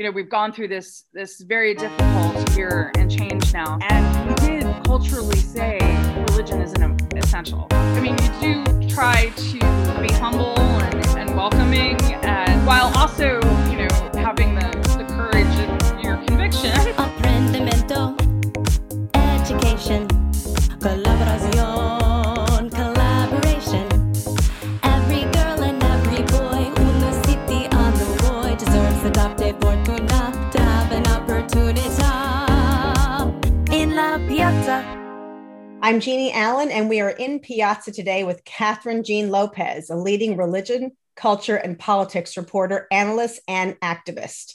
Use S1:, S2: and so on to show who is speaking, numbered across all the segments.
S1: you know, we've gone through this this very difficult year and change now, and we did culturally say religion isn't essential. I mean, you do try to be humble and, and welcoming, and while also, you know, having the, the courage and your conviction.
S2: Education, colaboración,
S3: I'm Jeannie Allen, and we are in Piazza today with Kathryn Jean Lopez, a leading religion, culture, and politics reporter, analyst, and activist.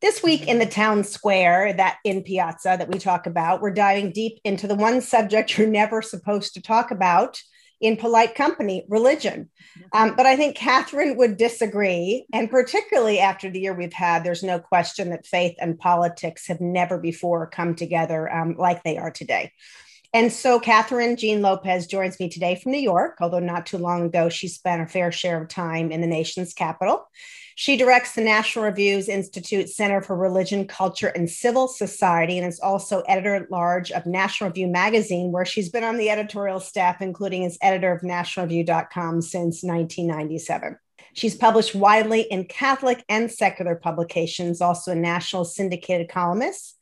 S3: This week in the town square that in Piazza that we talk about, we're diving deep into the one subject you're never supposed to talk about in polite company religion. Um, but I think Kathryn would disagree. And particularly after the year we've had, there's no question that faith and politics have never before come together um, like they are today. And so Kathryn Jean Lopez joins me today from New York, although not too long ago, she spent a fair share of time in the nation's capital. She directs the National Reviews Institute Center for Religion, Culture, and Civil Society, and is also editor at large of National Review magazine, where she's been on the editorial staff, including as editor of nationalreview.com since 1997. She's published widely in Catholic and secular publications, also a national syndicated columnist.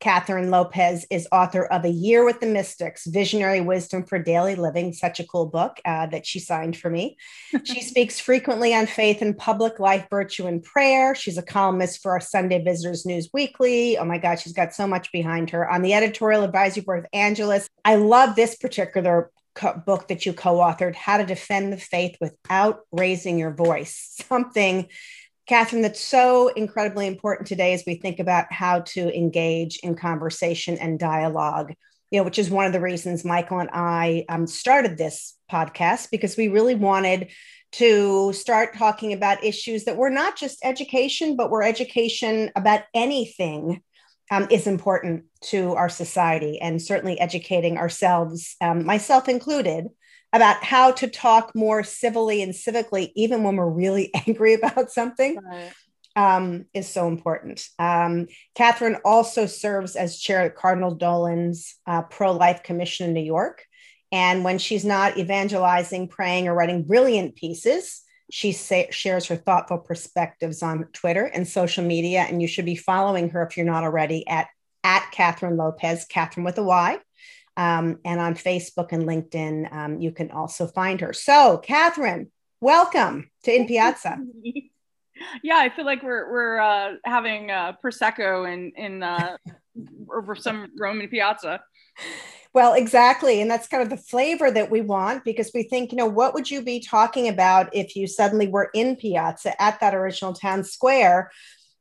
S3: Kathryn Lopez is author of A Year with the Mystics Visionary Wisdom for Daily Living, such a cool book uh, that she signed for me. she speaks frequently on faith and public life, virtue, and prayer. She's a columnist for our Sunday Visitors News Weekly. Oh my God, she's got so much behind her. On the editorial advisory board of Angelus. I love this particular co- book that you co authored, How to Defend the Faith Without Raising Your Voice. Something Kathryn, that's so incredibly important today as we think about how to engage in conversation and dialogue, you know, which is one of the reasons Michael and I um, started this podcast because we really wanted to start talking about issues that were not just education, but were education about anything um, is important to our society and certainly educating ourselves, um, myself included, about how to talk more civilly and civically, even when we're really angry about something, right. um, is so important. Um, Kathryn also serves as chair of Cardinal Dolan's uh, Pro Life Commission in New York. And when she's not evangelizing, praying, or writing brilliant pieces, she say, shares her thoughtful perspectives on Twitter and social media. And you should be following her if you're not already at, at Kathryn Lopez, Kathryn with a Y. Um, and on Facebook and LinkedIn, um, you can also find her. So, Kathryn, welcome to In Piazza.
S1: yeah, I feel like we're we're uh, having uh, prosecco in in uh, over some Roman piazza.
S3: Well, exactly, and that's kind of the flavor that we want because we think, you know, what would you be talking about if you suddenly were in Piazza at that original town square?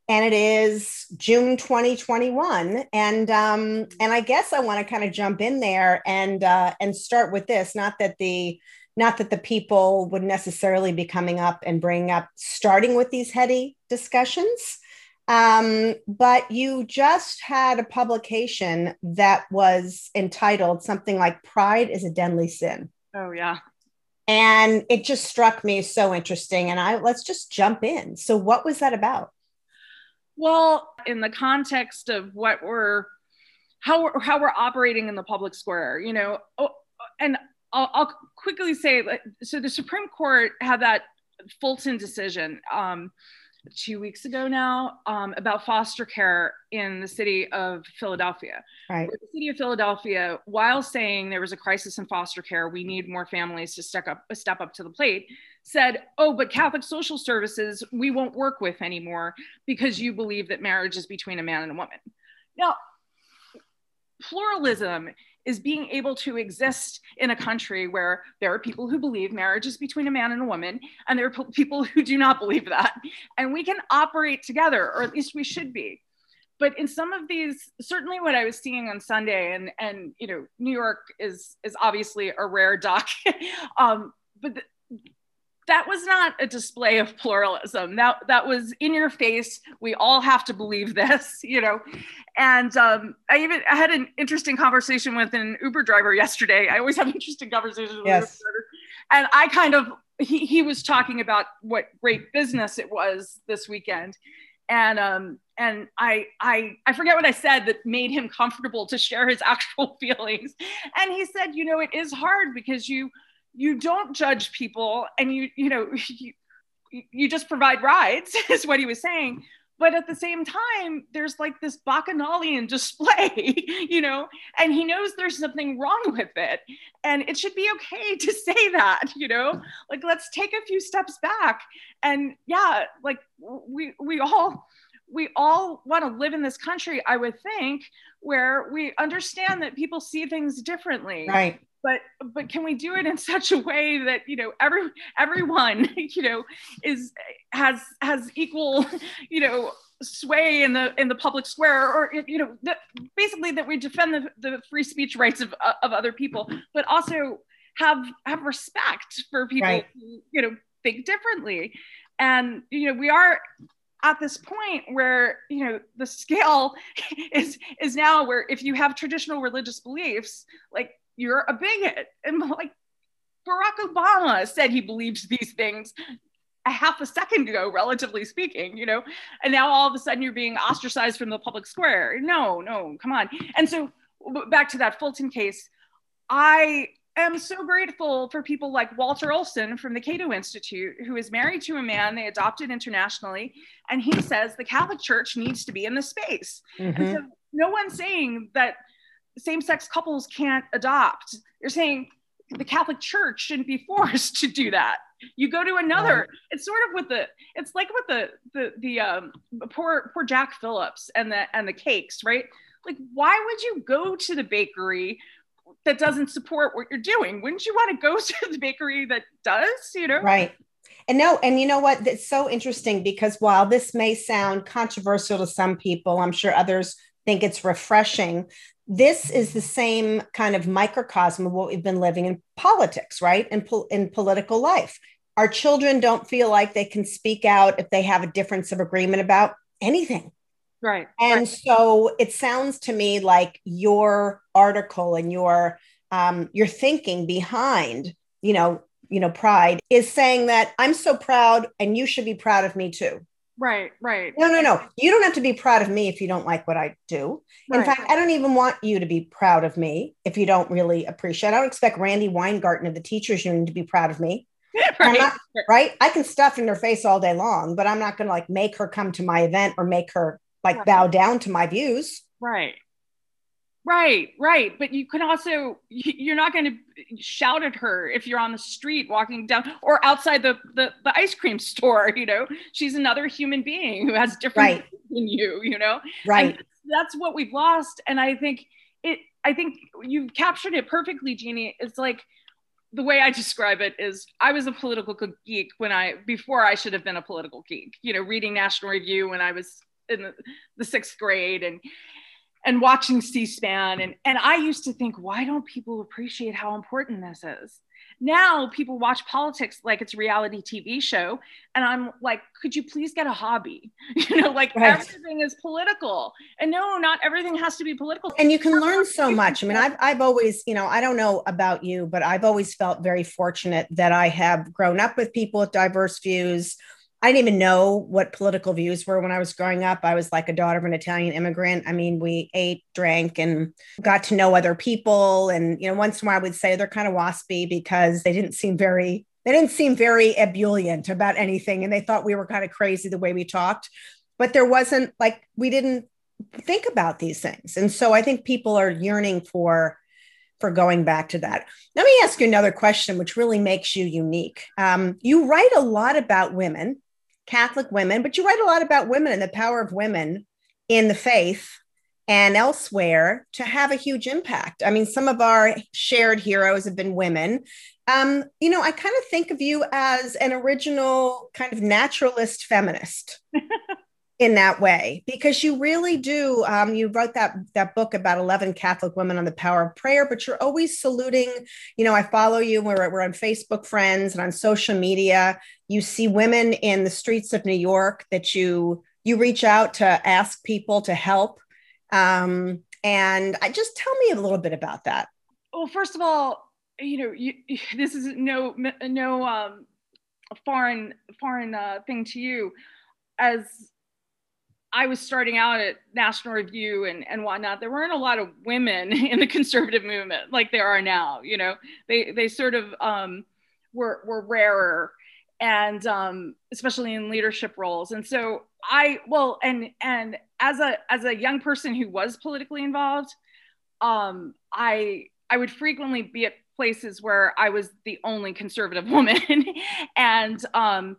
S3: And it is June 2021. And um, and I guess I want to kind of jump in there and uh, and start with this. Not that the not that the people would necessarily be coming up and bringing up starting with these heady discussions. Um, but you just had a publication that was entitled something like Pride is a Deadly Sin.
S1: Oh, yeah.
S3: And it just struck me so interesting. And I let's just jump in. So, what was that about?
S1: Well, in the context of what we're how we're, how we're operating in the public square, you know, oh, and I'll, I'll, quickly say, so the Supreme Court had that Fulton decision um, two weeks ago now um, about foster care in the city of Philadelphia.
S3: Right.
S1: The city of Philadelphia, while saying there was a crisis in foster care, we need more families to step up, step up to the plate, said, oh, but Catholic social services we won't work with anymore because you believe that marriage is between a man and a woman. Now, pluralism is being able to exist in a country where there are people who believe marriage is between a man and a woman, and there are people who do not believe that. And we can operate together, or at least we should be. But in some of these, certainly what I was seeing on Sunday, and and you know, New York is is obviously a rare duck, um, but the, that was not a display of pluralism. That that was in your face. We all have to believe this, you know. And um, I even I had an interesting conversation with an Uber driver yesterday. I always have interesting conversations with
S3: yes.
S1: Uber drivers. And I kind of he he was talking about what great business it was this weekend. and um and I I I forget what I said that made him comfortable to share his actual feelings. And he said, you know, it is hard because you you don't judge people and you you know you, you just provide rides is what he was saying. But at the same time there's like this bacchanalian display you know and he knows there's something wrong with it. And it should be okay to say that you know like let's take a few steps back. And yeah like we we all we all want to live in this country i would think where we understand that people see things differently.
S3: Right
S1: but but can we do it in such a way that you know every everyone you know is has has equal you know sway in the in the public square or you know that basically that we defend the, the free speech rights of, uh, of other people but also have have respect for people
S3: Right.
S1: who you know think differently and you know we are at this point where you know the scale is is now where if you have traditional religious beliefs like you're a bigot. And like barack obama said he believed these things a half a second ago relatively speaking you know? And now all of a sudden you're being ostracized from the public square. No no come on. And so back to that fulton case i am so grateful for people like walter olson from the cato institute who is married to a man they adopted internationally and he says the catholic church needs to be in the space.
S3: Mhm.
S1: and so no one's saying that same-sex couples can't adopt. You're saying the Catholic Church shouldn't be forced to do that. You go to another.
S3: Right.
S1: It's sort of with the. It's like with the the the um, poor poor Jack Phillips and the and the cakes, right? Like, why would you go to the bakery that doesn't support what you're doing? Wouldn't you want to go to the bakery that does? You know,
S3: Right. And no, and you know what? That's so interesting because while this may sound controversial to some people, I'm sure others think it's refreshing. This is the same kind of microcosm of what we've been living in politics, right? In, pol- in political life. Our children don't feel like they can speak out if they have a difference of agreement about anything.
S1: right?
S3: And
S1: right.
S3: so it sounds to me like your article and your um, your thinking behind, you know, you know, pride is saying that I'm so proud and you should be proud of me too.
S1: Right, right.
S3: No, no, no. You don't have to be proud of me if you don't like what I do. In fact, I don't even want you to be proud of me if you don't really appreciate. I don't expect Randi Weingarten of the teachers union to be proud of me
S1: right.
S3: not- right? I can stuff in her face all day long, but I'm not going to like make her come to my event or make her like
S1: Right.
S3: bow down to my views.
S1: Right. Right, right. But you can also, you- you're not going to shout at her if you're on the street walking down or outside the, the, the ice cream store. You know, she's another human being who has different
S3: Right.
S1: than you, you know?
S3: Right.
S1: And that's what we've lost. And I think it, I think you've captured it perfectly, Jeannie. It's like the way I describe it is I was a political geek when I, before I should have been a political geek, you know, reading National Review when I was in the, the sixth grade and, and watching C-SPAN. And, and I used to think, why don't people appreciate how important this is? Now people watch politics like it's a reality TV show. And I'm like, could you please get a hobby? You know, like
S3: Right.
S1: everything is political. And no, not everything has to be political.
S3: and you can learn so much. I mean, I've, I've always, you know, I don't know about you, but I've always felt very fortunate that I have grown up with people with diverse views. I didn't even know what political views were when I was growing up. I was like a daughter of an Italian immigrant. I mean, we ate, drank, and got to know other people. And, you know, once in a while I would say they're kind of waspy because they didn't seem very, they didn't seem very ebullient about anything. And they thought we were kind of crazy the way we talked. But there wasn't like, we didn't think about these things. And so I think people are yearning for for going back to that. Let me ask you another question, which really makes you unique. Um, you write a lot about women, Catholic women, but you write a lot about women and the power of women in the faith and elsewhere to have a huge impact. I mean, some of our shared heroes have been women. Um, you know, I kind of think of you as an original kind of naturalist feminist in that way because you really do um, you wrote that that book about 11 catholic women on the power of prayer but you're always saluting you know i follow you we're, we're on facebook friends and on social media you see women in the streets of new york that you you reach out to ask people to help um, and i just tell me a little bit about that
S1: well, first of all, you know, you, this is no no um, foreign foreign uh, thing to you. As I was starting out at National Review and, and whatnot, there weren't a lot of women in the conservative movement like there are now. You know, they they sort of um, were were rarer, and um, especially in leadership roles. And so I well, and and as a as a young person who was politically involved, um, I I would frequently be at places where I was the only conservative woman, and um,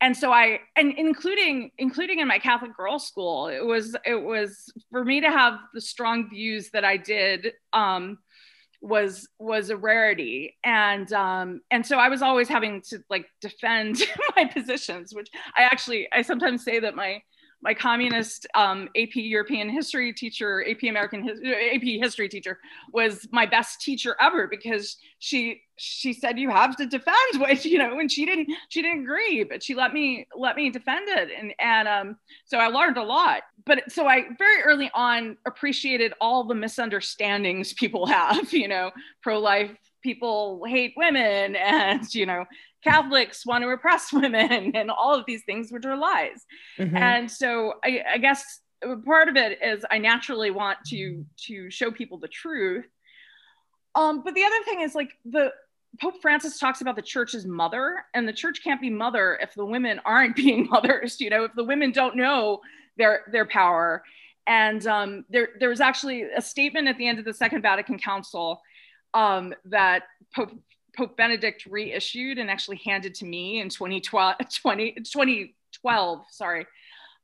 S1: and so I and including including in my Catholic girls' school, it was it was for me to have the strong views that I did um, was was a rarity, and um, and so I was always having to like defend my positions, which I actually I sometimes say that my my communist um, AP European history teacher, AP American AP history teacher, was my best teacher ever because she she said you have to defend what you know, and she didn't she didn't agree, but she let me let me defend it, and and um, so I learned a lot. But so I very early on appreciated all the misunderstandings people have, you know, pro life people hate women and you know Catholics want to oppress women and all of these things, which are lies. Mm-hmm. And so I, I guess part of it is I naturally want to to show people the truth. Um, but the other thing is like the Pope Francis talks about the church as mother, and the church can't be mother if the women aren't being mothers. You know, if the women don't know their their power. And um, there there was actually a statement at the end of the Second Vatican Council um, that Pope Pope Benedict reissued and actually handed to me in 2012, 20, 2012 sorry.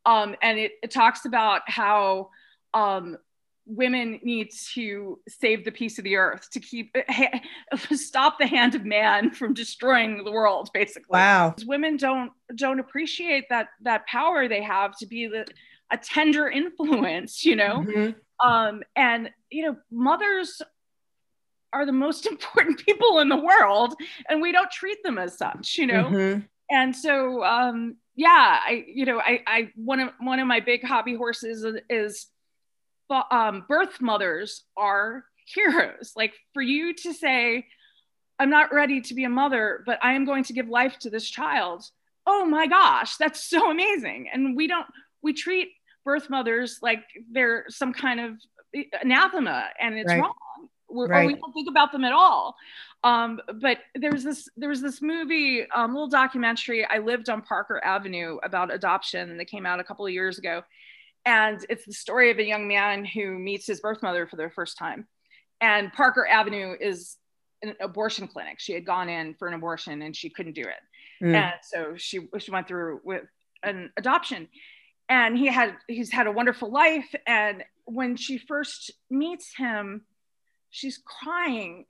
S1: Um, and it, it, talks about how um, women need to save the peace of the earth to keep ha- stop the hand of man from destroying the world basically
S3: wow
S1: women don't don't appreciate that that power they have to be the, a tender influence you know mm-hmm. um and you know mothers are the most important people in the world and we don't treat them as such you know mm-hmm. and so um yeah i you know i i one of one of my big hobby horses is um, birth mothers are heroes like for you to say i'm not ready to be a mother but i am going to give life to this child oh my gosh that's so amazing and we don't we treat birth mothers like they're some kind of anathema and it's right. wrong right. or we don't think about them at all. Um, but there was this there was this movie, um, little documentary. I lived on Parker Avenue about adoption, that came out a couple of years ago, and it's the story of a young man who meets his birth mother for the first time. And Parker Avenue is an abortion clinic. She had gone in for an abortion and she couldn't do it, mm. and so she she went through with an adoption. And he had he's had a wonderful life. And when she first meets him, she's crying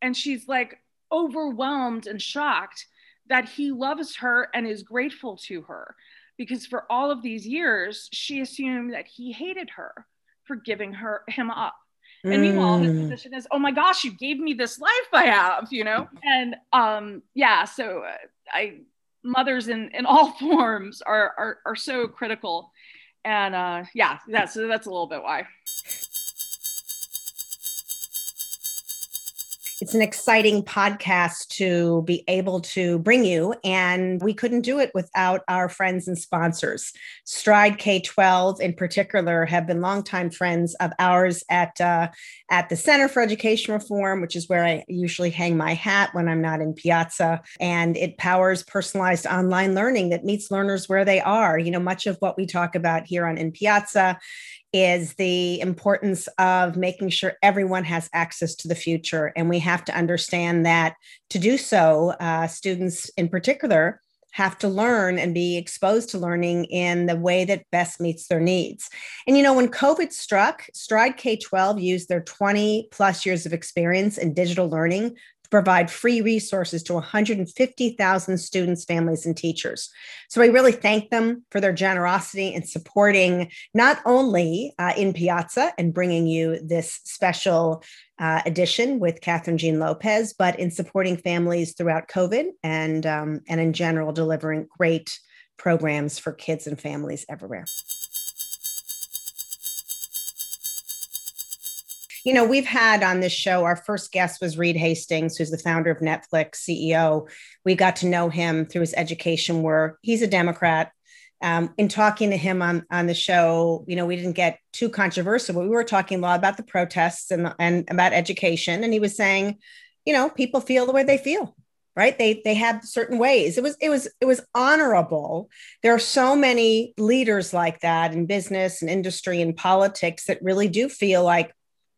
S1: and she's like overwhelmed and shocked that he loves her and is grateful to her because for all of these years she assumed that he hated her for giving her him up. And meanwhile his mm. position is oh my gosh you gave me this life i have you know? And um yeah so uh, i mothers in in all forms are are, are so critical. And uh yeah that's that's a little bit why
S3: it's an exciting podcast to be able to bring you. And we couldn't do it without our friends and sponsors. Stride K 12, in particular, have been longtime friends of ours at, uh, at the Center for Education Reform, which is where I usually hang my hat when I'm not in Piazza. And it powers personalized online learning that meets learners where they are. You know, much of what we talk about here on In Piazza is the importance of making sure everyone has access to the future. And we have to understand that to do so, uh, students in particular have to learn and be exposed to learning in the way that best meets their needs. And you know, when COVID struck, Stride K 12 used their 20 plus years of experience in digital learning provide free resources to 150,000 students, families, and teachers. So I really thank them for their generosity in supporting not only uh, in Piazza and bringing you this special uh, edition with Kathryn Jean Lopez, but in supporting families throughout COVID and, um, and in general, delivering great programs for kids and families everywhere. You know, we've had on this show, our first guest was Reed Hastings, who's the founder of Netflix, CEO. We got to know him through his education work. He's a Democrat. um, in talking to him on on the show, you know, we didn't get too controversial, but we were talking a lot about the protests and and about education, and he was saying, you know, people feel the way they feel, right? They they have certain ways. It was it was it was honorable. There are so many leaders like that in business and industry and politics that really do feel like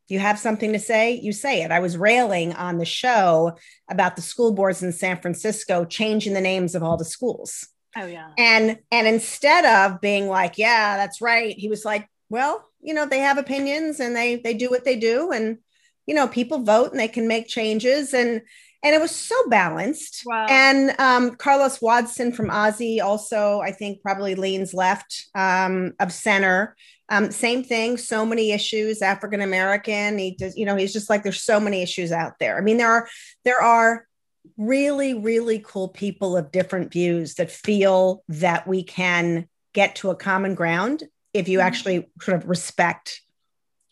S3: you have something to say, you say it. I was railing on the show about the school boards in San Francisco changing the names of all the schools.
S1: Oh yeah.
S3: And and instead of being like, yeah, that's right, he was like, well, you know, they have opinions and they they do what they do and you know, people vote and they can make changes and and it was so balanced.
S1: Wow.
S3: And um, Carlos Watson from OZY also, I think, probably leans left um, of center. Um, same thing, so many issues. African American. He does, you know, he's just like there's so many issues out there. I mean, there are there are really really cool people of different views that feel that we can get to a common ground if you
S1: Mhm.
S3: actually sort of respect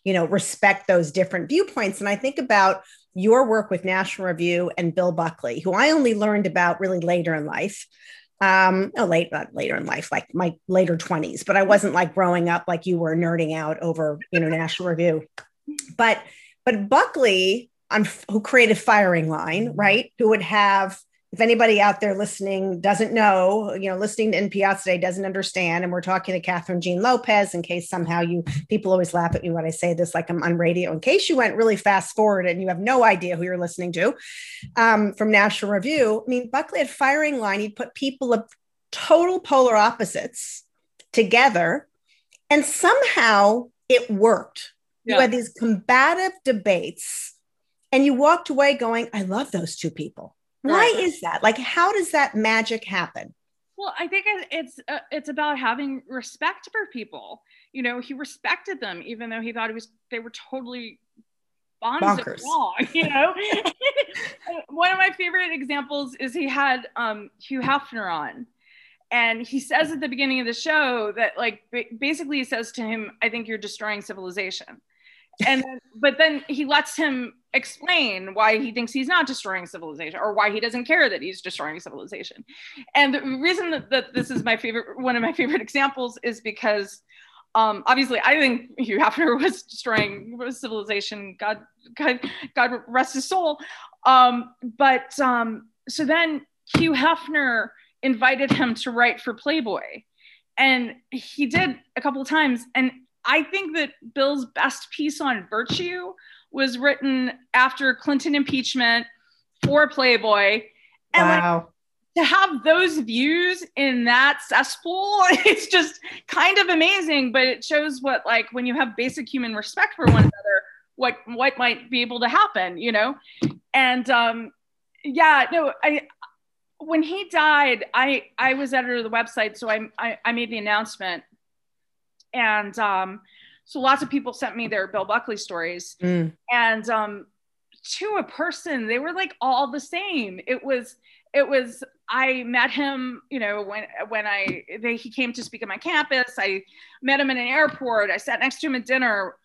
S3: you know respect those different viewpoints. And i think about your work with national review and bill buckley who i only learned about really later in life. Um no late not later in life like my later 20s but i wasn't like growing up like you were nerding out over you know national review. But but buckley on who created firing line right who would have if anybody out there listening doesn't know, you know, listening to NPR today doesn't understand, and we're talking to Kathryn Jean Lopez, in case somehow you people always laugh at me when I say this, like I'm on radio. In case you went really fast forward and you have no idea who you're listening to, um, from National Review, I mean, Buckley had firing line. He'd put people of total polar opposites together, and somehow it worked. You had these combative debates, and you walked away going, "I love those two people." Why
S1: Right.
S3: is that? Like, how does that magic happen?
S1: Well, I think it- it's uh, it's about having respect for people. You know, he respected them even though he thought it was they were totally bonds of
S3: Bonkers.
S1: wrong. You know, one of my favorite examples is he had um, Hugh Hefner on, and he says at the beginning of the show that like ba- basically he says to him, "I think you're destroying civilization." and then, but then he lets him explain why he thinks he's not destroying civilization or why he doesn't care that he's destroying civilization. And the reason that, that this is my favorite one of my favorite examples is because um, obviously i think hugh hefner was destroying civilization. God god god rest his soul. Um, but um, so then hugh hefner invited him to write for playboy. And he did a couple of times. And I think that Bill's best piece on virtue was written after Clinton impeachment for Playboy. And like, to have those views in that cesspool, it's just kind of amazing. But it shows what like when you have basic human respect for one another, what what might be able to happen, you know? And um yeah, no, I when he died, I I was editor of the website, so I I, I made the announcement and um, so lots of people sent me their Bill Buckley stories,
S3: Mm.
S1: and um, to a person, they were like all the same. It was it was I met him, you know, when when I they, he came to speak at my campus. I met him in an airport. I sat next to him at dinner.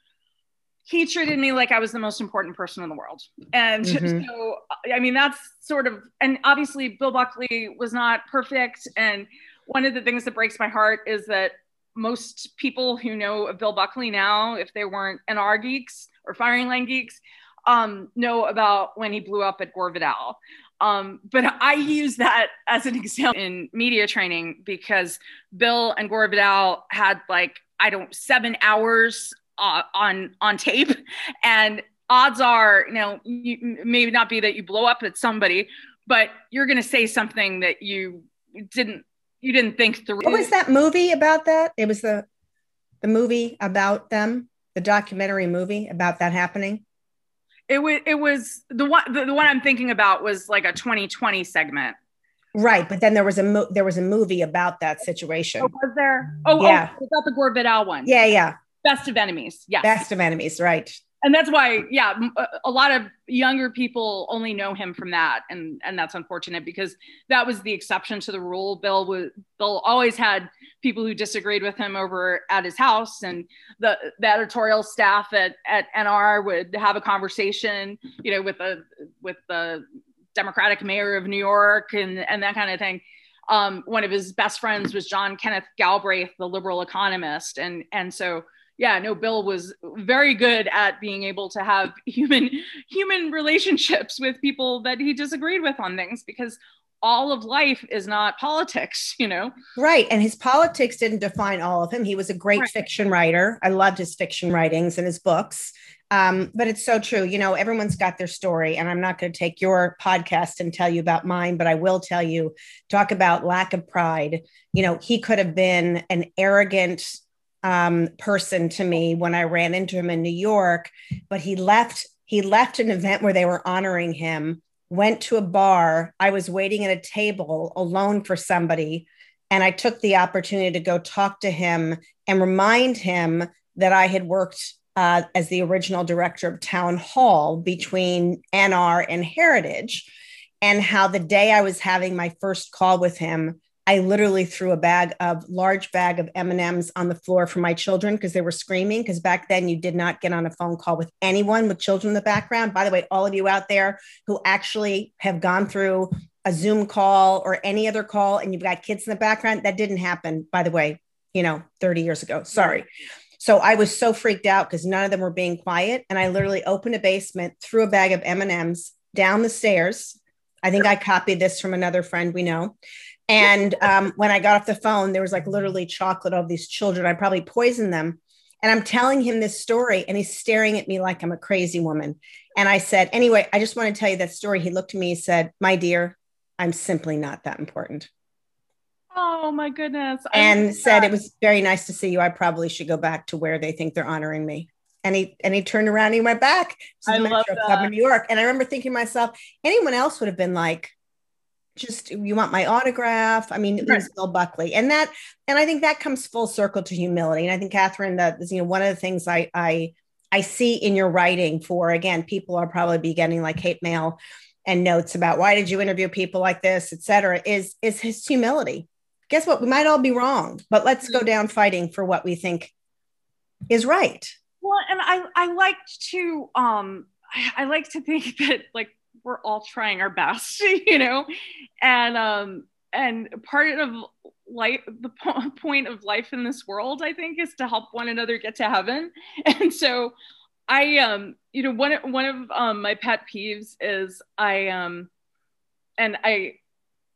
S1: He treated me like I was the most important person in the world, and
S3: Mhm.
S1: so I mean that's sort of and obviously Bill Buckley was not perfect. And one of the things that breaks my heart is that most people who know of Bill Buckley now, if they weren't NR geeks or firing line geeks, um, know about when he blew up at Gore Vidal. Um, but I use that as an example in media training because Bill and Gore Vidal had like I don't seven hours uh, on on tape, and odds are, you know, you, maybe not be that you blow up at somebody, but you're going to say something that you didn't you didn't think through.
S3: What was that movie about that? It was the the movie about them, the documentary movie about that happening.
S1: It was it was the one the, the one I'm thinking about was like a 2020 segment.
S3: Right, but then there was a mo- there was a movie about that situation.
S1: Oh, was there? Oh, oh
S3: Yeah.
S1: oh, about the Gore Vidal one.
S3: Yeah, yeah.
S1: Best of Enemies. Yes.
S3: Best of enemies, right?
S1: And that's why yeah a lot of younger people only know him from that and and that's unfortunate because that was the exception to the rule. Bill was bill always had people who disagreed with him over at his house and the the editorial staff at at nr would have a conversation you know with the with the democratic mayor of new york and and that kind of thing. Um, one of his best friends was John Kenneth Galbraith, the liberal economist, and and so yeah, no, Bill was very good at being able to have human human relationships with people that he disagreed with on things because all of life is not politics, you know?
S3: Right. And his politics didn't define all of him. He was a great right. fiction writer. I loved his fiction writings and his books. Um, but it's so true. You know, everyone's got their story, and I'm not going to take your podcast and tell you about mine, but I will tell you talk about lack of pride. You know, he could have been an arrogant um, person to me when I ran into him in New York, but he left. He left an event where they were honoring him went to a bar. I was waiting at a table alone for somebody. And I took the opportunity to go talk to him and remind him that I had worked uh, as the original director of Town Hall between NR and Heritage, and how the day I was having my first call with him, I literally threw a bag of large bag of M&Ms on the floor for my children because they were screaming because back then you did not get on a phone call with anyone with children in the background. By the way, all of you out there who actually have gone through a Zoom call or any other call and you've got kids in the background, that didn't happen, by the way, you know, 30 years ago. Sorry. So I was so freaked out because none of them were being quiet and I literally opened a basement, threw a bag of M&Ms down the stairs. I think I copied this from another friend we know and um, when I got off the phone, there was like literally chocolate of these children. I probably poisoned them. And I'm telling him this story, and he's staring at me like I'm a crazy woman. And I said, Anyway, I just want to tell you that story. He looked at me, and said, My dear, I'm simply not that important.
S1: Oh my goodness.
S3: and said, It was very nice to see you. I probably should go back to where they think they're honoring me. And he and he turned around and he went back to the Metro Club in New York. And I remember thinking to myself, anyone else would have been like, just you want my autograph. I mean, it was Bill Buckley, and that, and I think that comes full circle to humility. And I think Kathryn, that is, you know, one of the things I I I see in your writing for again, people are probably be getting like hate mail and notes about why did you interview people like this, et cetera, is is his humility. Guess what? We might all be wrong, but let's go mm-hmm. down fighting for what we think is right.
S1: Well, and I I like to um I, I like to think that like we're all trying our best, you know, and um, and part of life, the po- point of life in this world, I think, is to help one another get to heaven. And so, I um, you know, one one of um, my pet peeves is I um, and I,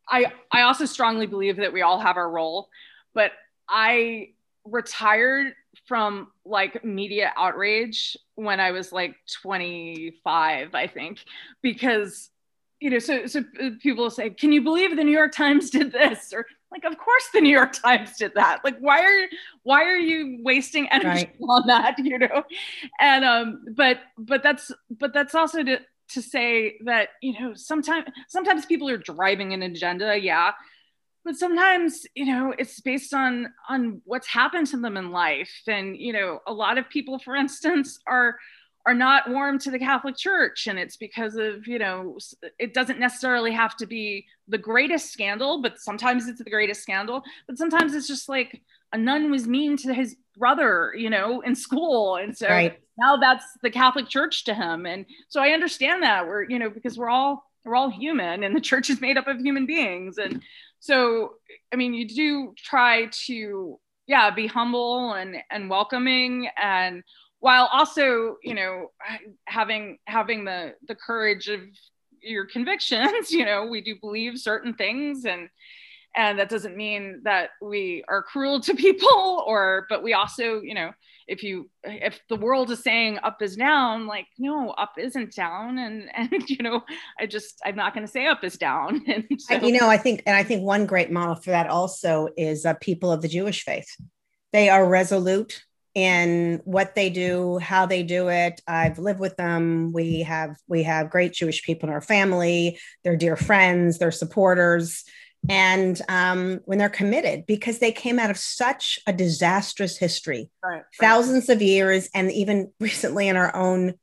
S1: I I also strongly believe that we all have our role, but I retired from like media outrage when I was like 25, I think, because you know, so so people say, "Can you believe the New York Times did this?" Or like, "Of course the New York Times did that." Like, why are why are you wasting energy right. on that? You know, and um, but but that's but that's also to to say that you know sometimes sometimes people are driving an agenda, yeah, but sometimes you know it's based on on what's happened to them in life. And you know a lot of people for instance are are not warm to the catholic church. And it's because of you know it doesn't necessarily have to be the greatest scandal but sometimes it's the greatest scandal. But sometimes it's just like a nun was mean to his brother you know in school. And so right. now that's the catholic church to him. And so i understand that we're you know because we're all we're all human and the church is made up of human beings. And so i mean you do try to yeah be humble and and welcoming. And while also you know having having the the courage of your convictions you know we do believe certain things. And and that doesn't mean that we are cruel to people or but we also you know if you if the world is saying up is down like no up isn't down. And and you know i just i'm not going to say up is down. And
S3: so, you know i think and i think one great model for that also is uh, people of the jewish faith. They are resolute in what they do how they do it. I've lived with them. We have we have great jewish people in our family. They're dear friends. They're supporters and um, when they're committed because they came out of such a disastrous history. Right, right. thousands of years and even recently in our own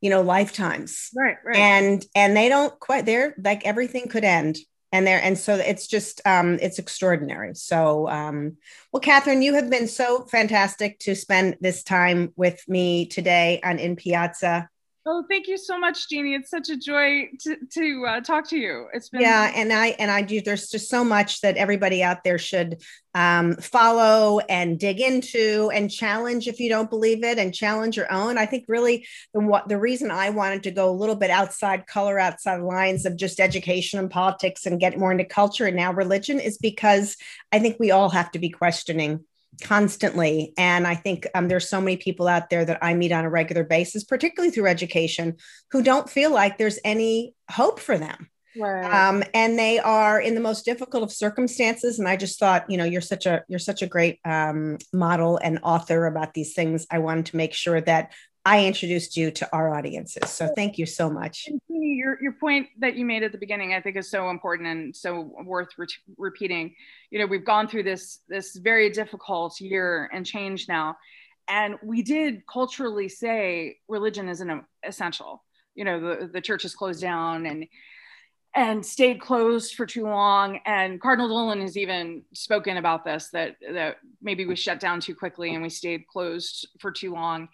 S3: you know lifetimes.
S1: Right right.
S3: And and they don't quite they're like everything could end. And there and so it's just um it's extraordinary. So um well kathryn you have been so fantastic to spend this time with me today on in piazza
S1: Oh, thank you so much, Jeannie. It's such a joy to, to uh, talk to you. It's been
S3: yeah, and I and I do. There's just so much that everybody out there should um, follow and dig into and challenge if you don't believe it, and challenge your own. I think really the what the reason I wanted to go a little bit outside color, outside lines of just education and politics, and get more into culture and now religion is because I think we all have to be questioning constantly. And I think um, there's so many people out there that I meet on a regular basis, particularly through education, who don't feel like there's any hope for them. Right. Um, and they are in the most difficult of circumstances. And I just thought, you know, you're such a you're such a great um, model and author about these things. I wanted to make sure that I introduced you to our audiences. So thank you so much.
S1: Your, your point that you made at the beginning, I think is so important and so worth re- repeating. You know, we've gone through this, this very difficult year and change now. And we did culturally say religion isn't essential. You know, the, the church is closed down and and stayed closed for too long. And Cardinal Dolan has even spoken about this that that maybe we shut down too quickly and we stayed closed for too long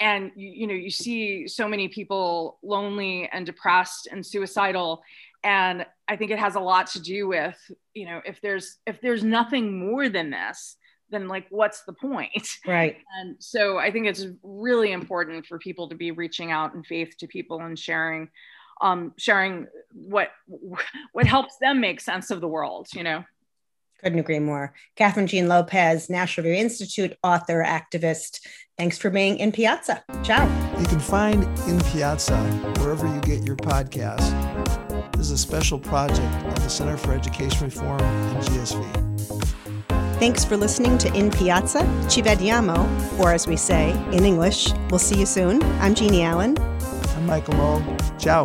S1: and you, you know you see so many people lonely and depressed and suicidal and i think it has a lot to do with you know if there's if there's nothing more than this then like what's the point?
S3: Right.
S1: And so i think it's really important for people to be reaching out in faith to people and sharing um sharing what what helps them make sense of the world you know
S3: couldn't agree more kathryn jean lopez national review institute author activist Thanks for being in Piazza. Ciao.
S4: You can find In Piazza wherever you get your podcasts. This is a special project of the Center for Education Reform and GSV.
S3: Thanks for listening to In Piazza. Ci vediamo, or as we say in English, we'll see you soon. I'm Jeannie Allen.
S4: I'm Michael Moe. Ciao.